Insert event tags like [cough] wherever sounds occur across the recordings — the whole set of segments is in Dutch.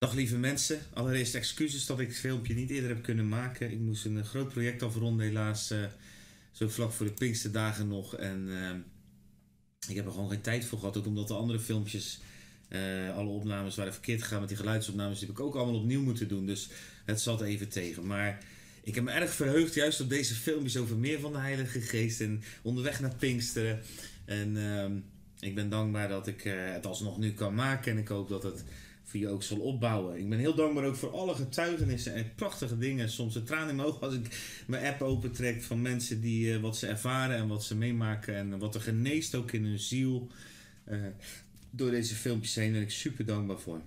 Dag lieve mensen, allereerst excuses dat ik het filmpje niet eerder heb kunnen maken. Ik moest een eh, groot project afronden helaas, uh, zo vlak voor de Pinksterdagen nog. En uh, ik heb er gewoon geen tijd voor gehad, ook omdat de andere filmpjes, alle opnames waren verkeerd gegaan met die geluidsopnames. Die heb ik ook allemaal opnieuw moeten doen, dus het zat even tegen. Maar ik heb me erg verheugd juist op deze filmpjes over meer van de Heilige Geest en onderweg naar Pinksteren. En ehm, ik ben dankbaar dat ik het alsnog nu kan maken en ik hoop dat het voor je ook zal opbouwen. Ik ben heel dankbaar ook voor alle getuigenissen en prachtige dingen. Soms een traan in mijn ogen als ik mijn app opentrek van mensen die uh, wat ze ervaren en wat ze meemaken. En wat er geneest ook in hun ziel uh, door deze filmpjes heen. Daar ben ik super dankbaar voor.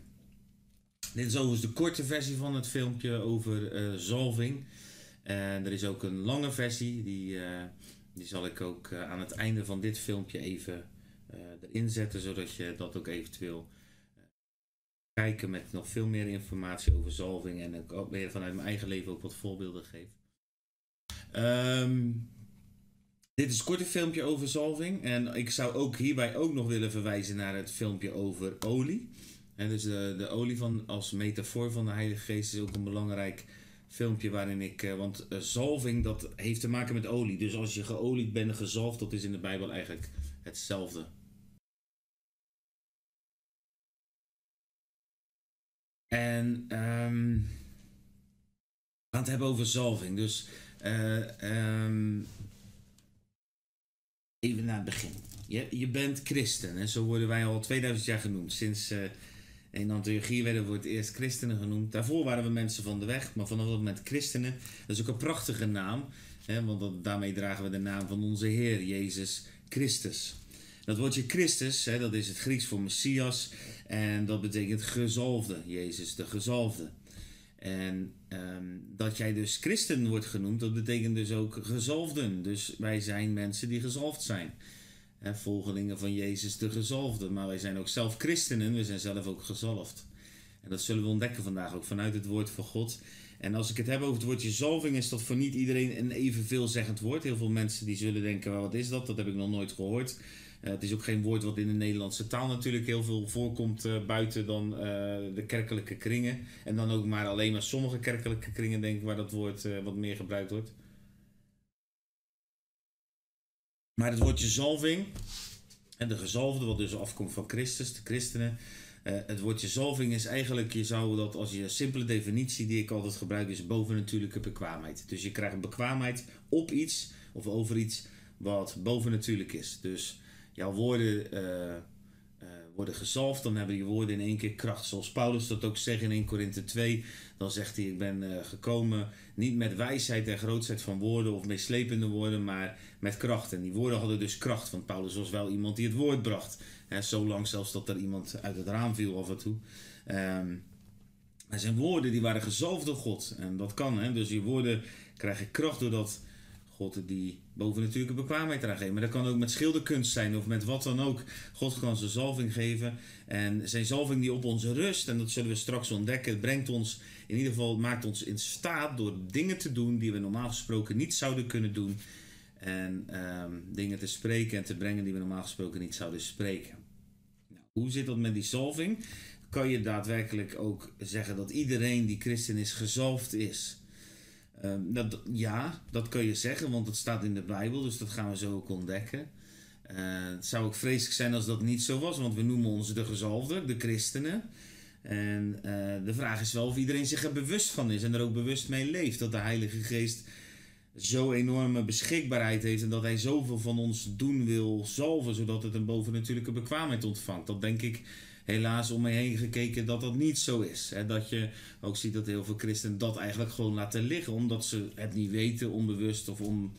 Dit is overigens de korte versie van het filmpje over uh, zalving. En er is ook een lange versie. Die, die zal ik ook aan het einde van dit filmpje even erin zetten. Zodat je dat ook eventueel kijken met nog veel meer informatie over zalving en ik ook weer vanuit mijn eigen leven ook wat voorbeelden geef. Um, dit is een korte filmpje over zalving en ik zou ook hierbij ook nog willen verwijzen naar het filmpje over olie. En dus de, de olie van, als metafoor van de Heilige Geest is ook een belangrijk filmpje waarin ik, uh, want uh, zalving dat heeft te maken met olie. Dus als je geolied bent en gezalfd, dat is in de Bijbel eigenlijk hetzelfde. En um, we gaan het hebben over zalving. Dus uh, um, even naar het begin. Je, je bent christen en zo worden wij al 2000 jaar genoemd. Sinds uh, in antologie werden we voor het eerst christenen genoemd. Daarvoor waren we mensen van de weg, maar vanaf dat moment christenen. Dat is ook een prachtige naam, hè, want dat, daarmee dragen we de naam van onze Heer Jezus Christus. Dat woordje Christus, hè, dat is het Grieks voor Messias. En dat betekent gezalfde. Jezus de gezalfde. En um, dat jij dus christen wordt genoemd, dat betekent dus ook gezalfden. Dus wij zijn mensen die gezalfd zijn. Hè, volgelingen van Jezus de gezalfde. Maar wij zijn ook zelf christenen, we zijn zelf ook gezalfd. En dat zullen we ontdekken vandaag ook vanuit het woord van God. En als ik het heb over het woordje zalving, is dat voor niet iedereen een even veelzeggend woord. Heel veel mensen die zullen denken, wat is dat? Dat heb ik nog nooit gehoord. Uh, het is ook geen woord wat in de Nederlandse taal natuurlijk heel veel voorkomt uh, buiten dan uh, de kerkelijke kringen. En dan ook maar alleen maar sommige kerkelijke kringen denk ik waar dat woord wat meer gebruikt wordt. Maar het woordje zalving, en de gezalfde wat dus afkomt van Christus, de christenen. het woordje zalving is eigenlijk, je zou dat als je simpele definitie die ik altijd gebruik, is bovennatuurlijke bekwaamheid. Dus je krijgt een bekwaamheid op iets of over iets wat bovennatuurlijk is. Dus jouw woorden uh, uh, worden gezalfd, dan hebben je woorden in één keer kracht. Zoals Paulus dat ook zegt in 1 Korinthe 2. Dan zegt hij, ik ben uh, gekomen niet met wijsheid en grootheid van woorden of meeslepende woorden, maar met kracht. En die woorden hadden dus kracht, want Paulus was wel iemand die het woord bracht. Hè, zo lang zelfs dat er iemand uit het raam viel af en toe. Um, maar zijn woorden die waren gezalfd door God. En dat kan, hè? dus je woorden krijgen kracht doordat God die bovennatuurlijke bekwaamheid eraan geeft. Maar dat kan ook met schilderkunst zijn of met wat dan ook. God kan zijn zalving geven. En zijn zalving die op ons rust, en dat zullen we straks ontdekken, brengt ons, in ieder geval maakt ons in staat door dingen te doen die we normaal gesproken niet zouden kunnen doen. En um, dingen te spreken en te brengen die we normaal gesproken niet zouden spreken. Nou, hoe zit dat met die zalving? Kan je daadwerkelijk ook zeggen dat iedereen die christen is gezalfd is? Um, dat, ja, dat kun je zeggen, want het staat in de Bijbel, dus dat gaan we zo ook ontdekken. Uh, het zou ook vreselijk zijn als dat niet zo was, want we noemen ons de gezalfden, de christenen. En uh, de vraag is wel of iedereen zich er bewust van is en er ook bewust mee leeft. Dat de Heilige Geest zo enorme beschikbaarheid heeft en dat hij zoveel van ons doen wil zalven, zodat het een bovennatuurlijke bekwaamheid ontvangt. Dat denk ik helaas om me heen gekeken dat dat niet zo is. Hè? Dat je ook ziet dat heel veel christenen dat eigenlijk gewoon laten liggen, omdat ze het niet weten, onbewust of on,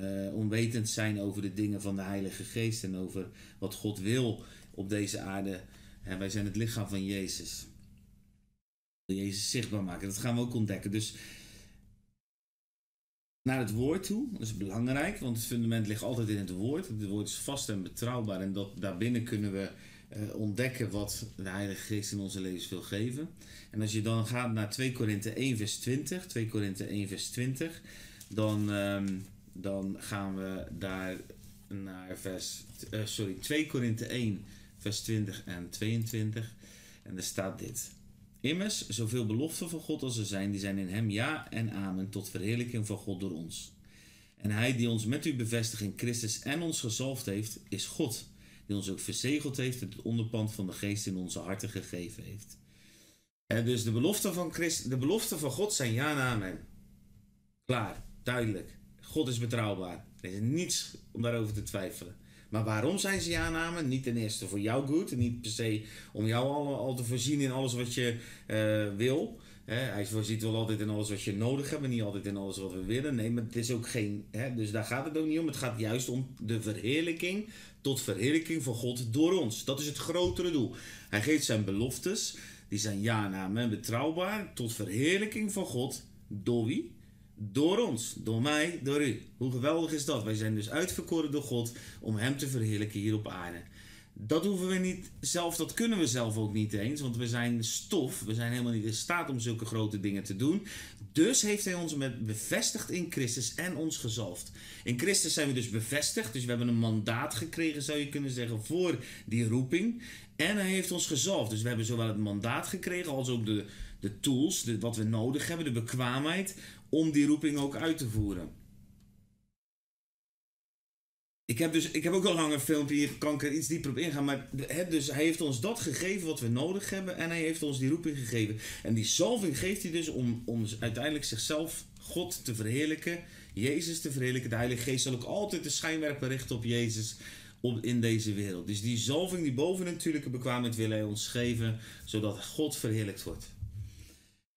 uh, onwetend zijn over de dingen van de Heilige Geest en over wat God wil op deze aarde. En wij zijn het lichaam van Jezus. Jezus zichtbaar maken, dat gaan we ook ontdekken. Dus naar het woord toe. Dat is belangrijk, want het fundament ligt altijd in het woord. Het woord is vast en betrouwbaar en dat, daarbinnen kunnen we uh, ontdekken wat de Heilige Geest in onze levens wil geven. En als je dan gaat naar 2 Korinthe 1 vers 20, 2 Korinthe 1 vers 20, dan, um, dan gaan we daar naar vers, uh, sorry, 2 Korinthe 1 vers 20 en 22. En er staat dit. Immers, zoveel beloften van God als er zijn, die zijn in hem ja en amen tot verheerlijking van God door ons. En hij die ons met u bevestigt in Christus en ons gezalfd heeft, is God, die ons ook verzegeld heeft en het onderpand van de geest in onze harten gegeven heeft. En dus de beloften van, Christ, de beloften van God zijn ja en. Klaar, duidelijk. God is betrouwbaar. Er is niets om daarover te twijfelen. Maar waarom zijn ze ja en amen? Niet ten eerste voor jouw goed. Niet per se om jou al, al te voorzien in alles wat je uh, wil. hij voorziet wel altijd in alles wat je nodig hebt, niet altijd in alles wat we willen. Nee, maar het is ook geen. dus daar gaat het ook niet om. Het gaat juist om de verheerlijking tot verheerlijking van God door ons. Dat is het grotere doel. Hij geeft zijn beloftes, die zijn ja en amen betrouwbaar, tot verheerlijking van God door wie? Door ons, door mij, door u. Hoe geweldig is dat? Wij zijn dus uitverkoren door God om Hem te verheerlijken hier op aarde. Dat hoeven we niet zelf, dat kunnen we zelf ook niet eens, want we zijn stof. We zijn helemaal niet in staat om zulke grote dingen te doen. Dus heeft Hij ons bevestigd in Christus en ons gezalfd. In Christus zijn we dus bevestigd, dus we hebben een mandaat gekregen, zou je kunnen zeggen, voor die roeping. En Hij heeft ons gezalfd. Dus we hebben zowel het mandaat gekregen als ook de, de tools, wat we nodig hebben, de bekwaamheid om die roeping ook uit te voeren. Ik heb, dus, ik heb ook al lang een filmpje, hier kan ik er iets dieper op ingaan. Maar dus hij heeft ons dat gegeven wat we nodig hebben. En hij heeft ons die roeping gegeven. En die zalving geeft hij dus om, om uiteindelijk zichzelf, God te verheerlijken. Jezus te verheerlijken. De Heilige Geest zal ook altijd de schijnwerper richten op Jezus op, in deze wereld. Dus die zalving, die bovennatuurlijke bekwaamheid wil hij ons geven. Zodat God verheerlijkt wordt.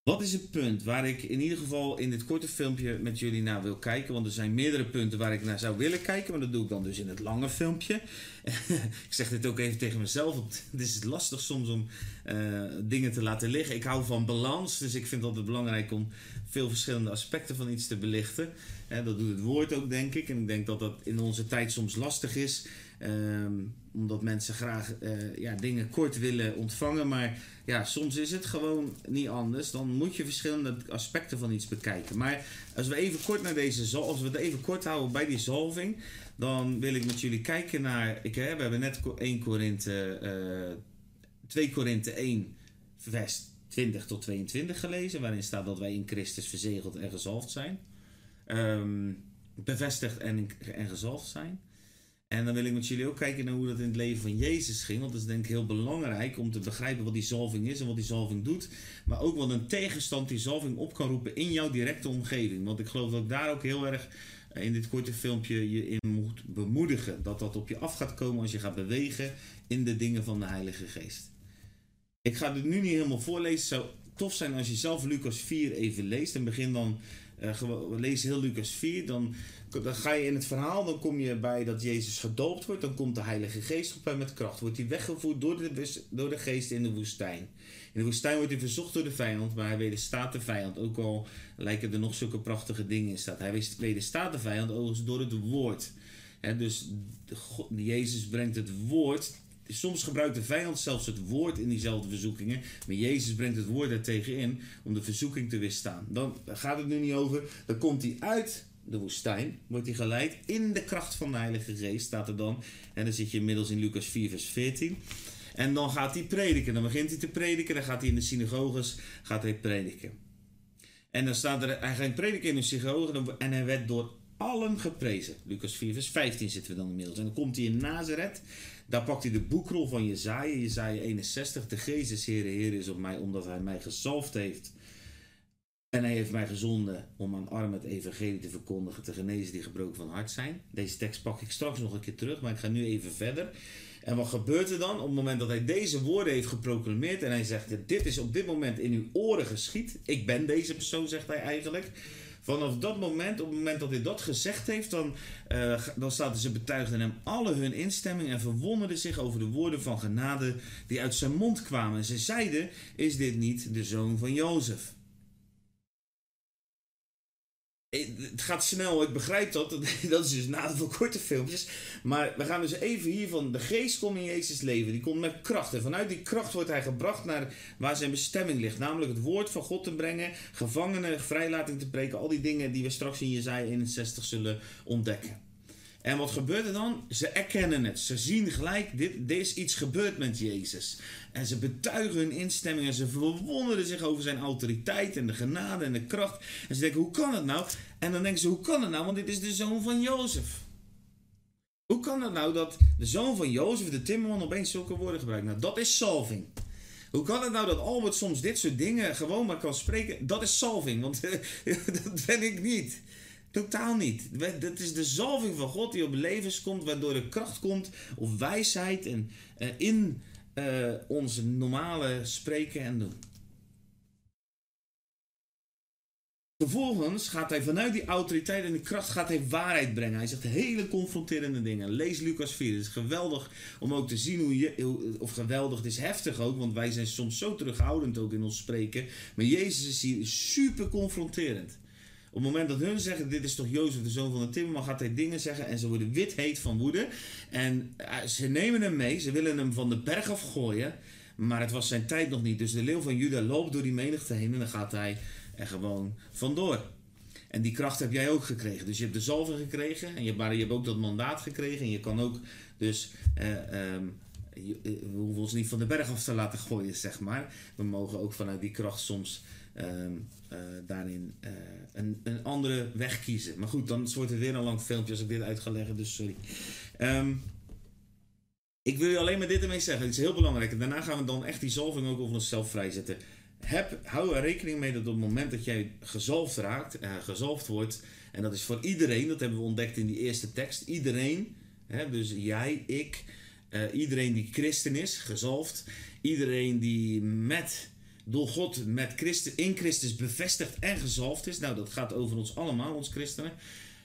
Wat is het punt waar ik in ieder geval in dit korte filmpje met jullie naar wil kijken? Want er zijn meerdere punten waar ik naar zou willen kijken, maar dat doe ik dan dus in het lange filmpje. [laughs] ik zeg dit ook even tegen mezelf. [laughs] Het is lastig soms om uh, dingen te laten liggen. Ik hou van balans, dus ik vind het altijd belangrijk om veel verschillende aspecten van iets te belichten. Dat doet het woord ook, denk ik. En ik denk dat dat in onze tijd soms lastig is. Um, omdat mensen graag uh, ja, dingen kort willen ontvangen. Maar ja, soms is het gewoon niet anders. Dan moet je verschillende aspecten van iets bekijken. Maar als we even kort naar deze als we het even kort houden bij die zalving. Dan wil ik met jullie kijken naar. Ik, hè, we hebben net 1 Korinthe, uh, 2 Korinthe 1, vers 20 tot 22 gelezen. Waarin staat dat wij in Christus verzegeld en gezalfd zijn. Um, bevestigd en, en gezalfd zijn. En dan wil ik met jullie ook kijken naar hoe dat in het leven van Jezus ging. Want dat is denk ik heel belangrijk om te begrijpen wat die zalving is en wat die zalving doet. Maar ook wat een tegenstand die zalving op kan roepen in jouw directe omgeving. Want ik geloof dat ik daar ook heel erg eh, in dit korte filmpje je in moet bemoedigen. Dat dat op je af gaat komen als je gaat bewegen in de dingen van de Heilige Geest. Ik ga het nu niet helemaal voorlezen. Het zou tof zijn als je zelf Lucas 4 even leest. En begin dan, uh, lees heel Lucas 4. Dan dan ga je in het verhaal, dan kom je bij dat Jezus gedoopt wordt. Dan komt de Heilige Geest op hem met kracht. Wordt hij weggevoerd door de, door de geest in de woestijn. In de woestijn wordt hij verzocht door de vijand, maar hij wederstaat de vijand. Ook al lijken er nog zulke prachtige dingen in staat. Hij wederstaat de vijand overigens door het woord. dus God, Jezus brengt het woord. Soms gebruikt de vijand zelfs het woord in diezelfde verzoekingen. Maar Jezus brengt het woord er tegen in om de verzoeking te weerstaan. Dan gaat het nu niet over. Dan komt hij uit de woestijn, wordt hij geleid in de kracht van de Heilige Geest, staat er dan. En dan zit je inmiddels in Lucas 4, vers 14. En dan gaat hij prediken. Dan begint hij te prediken. Dan gaat hij in de synagoges gaat hij prediken. En dan staat er, hij ging prediken in de synagoge en hij werd door allen geprezen. Lucas 4, vers 15 zitten we dan inmiddels. En dan komt hij in Nazareth. Daar pakt hij de boekrol van Jezaja, Jezaja 61. De Geest des Heer, Heer is op mij, omdat hij mij gezalfd heeft en hij heeft mij gezonden om aan armen het evangelie te verkondigen, te genezen die gebroken van hart zijn. Deze tekst pak ik straks nog een keer terug, maar ik ga nu even verder. En wat gebeurt er dan op het moment dat hij deze woorden heeft geproclameerd en hij zegt, dit is op dit moment in uw oren geschied. Ik ben deze persoon, zegt hij eigenlijk. Vanaf dat moment, op het moment dat hij dat gezegd heeft, dan, uh, dan staat ze betuigden hem alle hun instemming en verwonderden zich over de woorden van genade die uit zijn mond kwamen. En ze zeiden, is dit niet de zoon van Jozef? Eh, het gaat snel, ik begrijp dat. [laughs] Dat is dus nadeel van korte filmpjes. Maar we gaan dus even hier van de geest komt in Jezus leven. Die komt met kracht. En vanuit die kracht wordt hij gebracht naar waar zijn bestemming ligt. Namelijk het woord van God te brengen. Gevangenen vrijlating te preken. Al die dingen die we straks in Jezaja 61 zullen ontdekken. En wat gebeurt er dan? Ze erkennen het. Ze zien gelijk, dit, er is iets gebeurd met Jezus. En ze betuigen hun instemming en ze verwonderen zich over zijn autoriteit en de genade en de kracht. En ze denken, hoe kan het nou? En dan denken ze, hoe kan het nou? Want dit is de zoon van Jozef. Hoe kan het nou dat de zoon van Jozef, de timmerman, opeens zulke woorden gebruikt? Nou, dat is salving. Hoe kan het nou dat Albert soms dit soort dingen gewoon maar kan spreken? Dat is salving, want [laughs] dat ben ik niet. Totaal niet. Dat is de zalving van God die op levens komt, waardoor er kracht komt of wijsheid en, uh, in uh, onze normale spreken en doen. Vervolgens gaat hij vanuit die autoriteit en die kracht gaat hij waarheid brengen. Hij zegt hele confronterende dingen. Lees Lucas 4. Het is geweldig om ook te zien hoe je, of geweldig, het is heftig ook, want wij zijn soms zo terughoudend ook in ons spreken. Maar Jezus is hier super confronterend. Op het moment dat hun zeggen, dit is toch Jozef, de zoon van de timmerman, gaat hij dingen zeggen en ze worden wit heet van woede. En eh, ze nemen hem mee, ze willen hem van de berg afgooien, maar het was zijn tijd nog niet. Dus de leeuw van Juda loopt door die menigte heen en dan gaat hij er gewoon vandoor. En die kracht heb jij ook gekregen. Dus je hebt de zalven gekregen, en je, maar je hebt ook dat mandaat gekregen. En je kan ook dus, eh, we hoeven ons niet van de berg af te laten gooien, zeg maar. We mogen ook vanuit die kracht soms Ehm, eh, daarin uh, een, een andere weg kiezen. Maar goed, dan wordt het weer een lang filmpje als ik dit uit ga leggen, dus sorry. Um, ik wil je alleen maar dit ermee zeggen, het is heel belangrijk. Daarna gaan we dan echt die zalving ook over onszelf vrijzetten. Heb, hou er rekening mee dat op het moment dat jij gezalfd raakt, uh, gezalfd wordt, en dat is voor iedereen, dat hebben we ontdekt in die eerste tekst, iedereen, hè, dus jij, ik, iedereen die christen is, gezalfd, iedereen die met door God met Christus, in Christus bevestigd en gezalfd is. Nou, dat gaat over ons allemaal, ons christenen.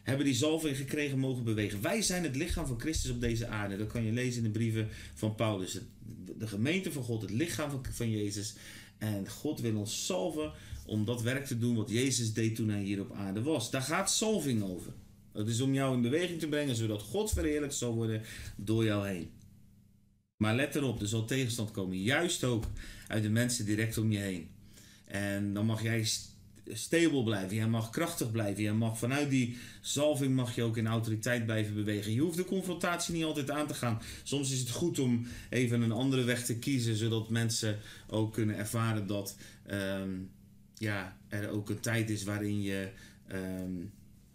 Hebben die zalving gekregen mogen bewegen. Wij zijn het lichaam van Christus op deze aarde. Dat kan je lezen in de brieven van Paulus. De gemeente van God, het lichaam van, van Jezus. En God wil ons salven om dat werk te doen wat Jezus deed toen hij hier op aarde was. Daar gaat salving over. Dat is om jou in beweging te brengen, zodat God verheerlijkt zal worden door jou heen. Maar let erop, er zal tegenstand komen. Juist ook uit de mensen direct om je heen. En dan mag jij stabiel blijven. Jij mag krachtig blijven. Jij mag vanuit die zalving mag je ook in autoriteit blijven bewegen. Je hoeft de confrontatie niet altijd aan te gaan. Soms is het goed om even een andere weg te kiezen, zodat mensen ook kunnen ervaren dat um, ja, er ook een tijd is waarin je um,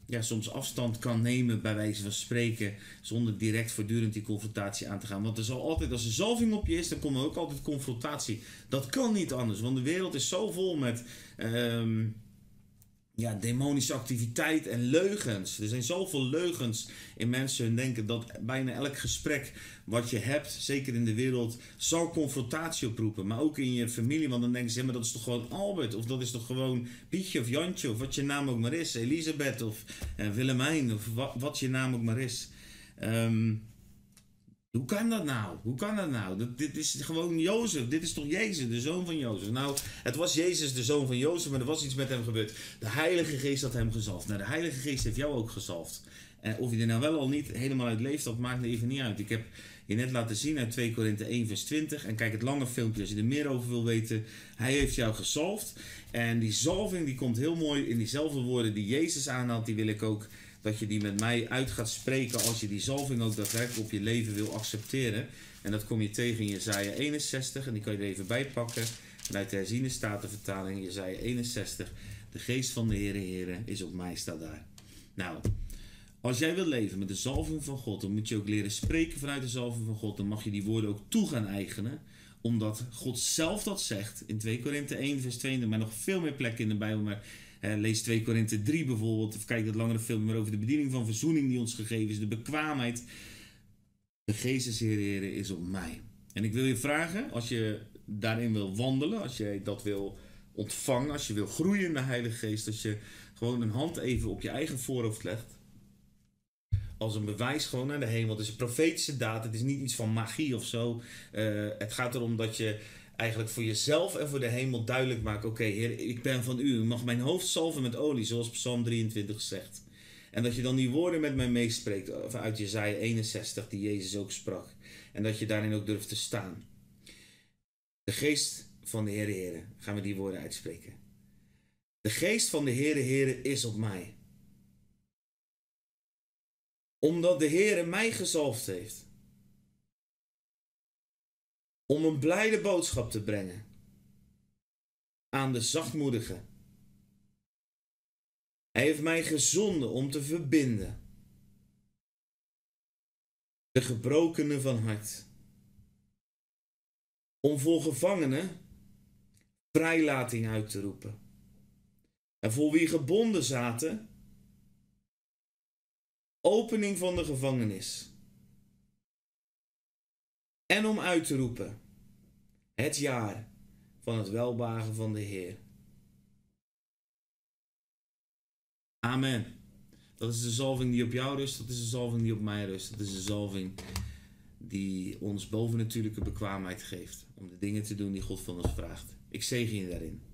ja, soms afstand kan nemen, bij wijze van spreken, zonder direct voortdurend die confrontatie aan te gaan. Want er zal altijd, als er zalving op je is, dan komt er ook altijd confrontatie. Dat kan niet anders, want de wereld is zo vol met. Um, ja, demonische activiteit en leugens. Er zijn zoveel leugens in mensen hun denken dat bijna elk gesprek wat je hebt, zeker in de wereld, zal confrontatie oproepen. Maar ook in je familie, want dan denken ze, maar dat is toch gewoon Albert, of dat is toch gewoon Pietje of Jantje, of wat je naam ook maar is, Elisabeth of uh, Willemijn, of wat, je naam ook maar is. Um, hoe kan dat nou? Hoe kan dat nou? Dat, dit is gewoon Jozef. Dit is toch Jezus, de zoon van Jozef? Nou, het was Jezus, de zoon van Jozef, maar er was iets met hem gebeurd. De Heilige Geest had hem gezalfd. Nou, de Heilige Geest heeft jou ook gezalfd. En of je er nou wel of niet helemaal uit leeft, dat maakt even niet uit. Ik heb je net laten zien uit 2 Korinthe 1 vers 20. En kijk het lange filmpje als je er meer over wil weten. Hij heeft jou gezalfd. En die zalving die komt heel mooi in diezelfde woorden die Jezus aanhaalt. Die wil ik ook dat je die met mij uit gaat spreken als je die zalving ook daadwerkelijk op je leven wil accepteren. En dat kom je tegen in Jezaja 61 en die kan je er even bij pakken. Vanuit de herziene statenvertaling Jezaja 61. De geest van de Heere Heere is op mij, staat daar. Nou, als jij wil leven met de zalving van God, dan moet je ook leren spreken vanuit de zalving van God. Dan mag je die woorden ook toe gaan eigenen omdat God zelf dat zegt in 2 Korinthe 1 vers 2, maar nog veel meer plekken in de Bijbel. Maar lees 2 Korinthe 3 bijvoorbeeld, of kijk dat langere film maar over de bediening van verzoening die ons gegeven is, de bekwaamheid. De Geest Heer is op mij. En ik wil je vragen, als je daarin wil wandelen, als je dat wil ontvangen, als je wil groeien in de Heilige Geest, dat je gewoon een hand even op je eigen voorhoofd legt. Als een bewijs gewoon naar de hemel. Het is een profetische daad. Het is niet iets van magie of zo. Uh, het gaat erom dat je eigenlijk voor jezelf en voor de hemel duidelijk maken: oké, Heer, ik ben van u. U mag mijn hoofd salven met olie, zoals Psalm 23 zegt. En dat je dan die woorden met mij meespreekt uit Jezaja 61, die Jezus ook sprak. En dat je daarin ook durft te staan. De geest van de Heere Heere, gaan we die woorden uitspreken. De geest van de Heere Heere is op mij Omdat de Heer mij gezalfd heeft. Om een blijde boodschap te brengen aan de zachtmoedigen. Hij heeft mij gezonden om te verbinden. De gebrokenen van hart. Om voor gevangenen vrijlating uit te roepen. En voor wie gebonden zaten, opening van de gevangenis. En om uit te roepen, het jaar van het welbagen van de Heer. Amen. Dat is de zalving die op jou rust, dat is de zalving die op mij rust, dat is de zalving die ons bovennatuurlijke bekwaamheid geeft om de dingen te doen die God van ons vraagt. Ik zegen je daarin.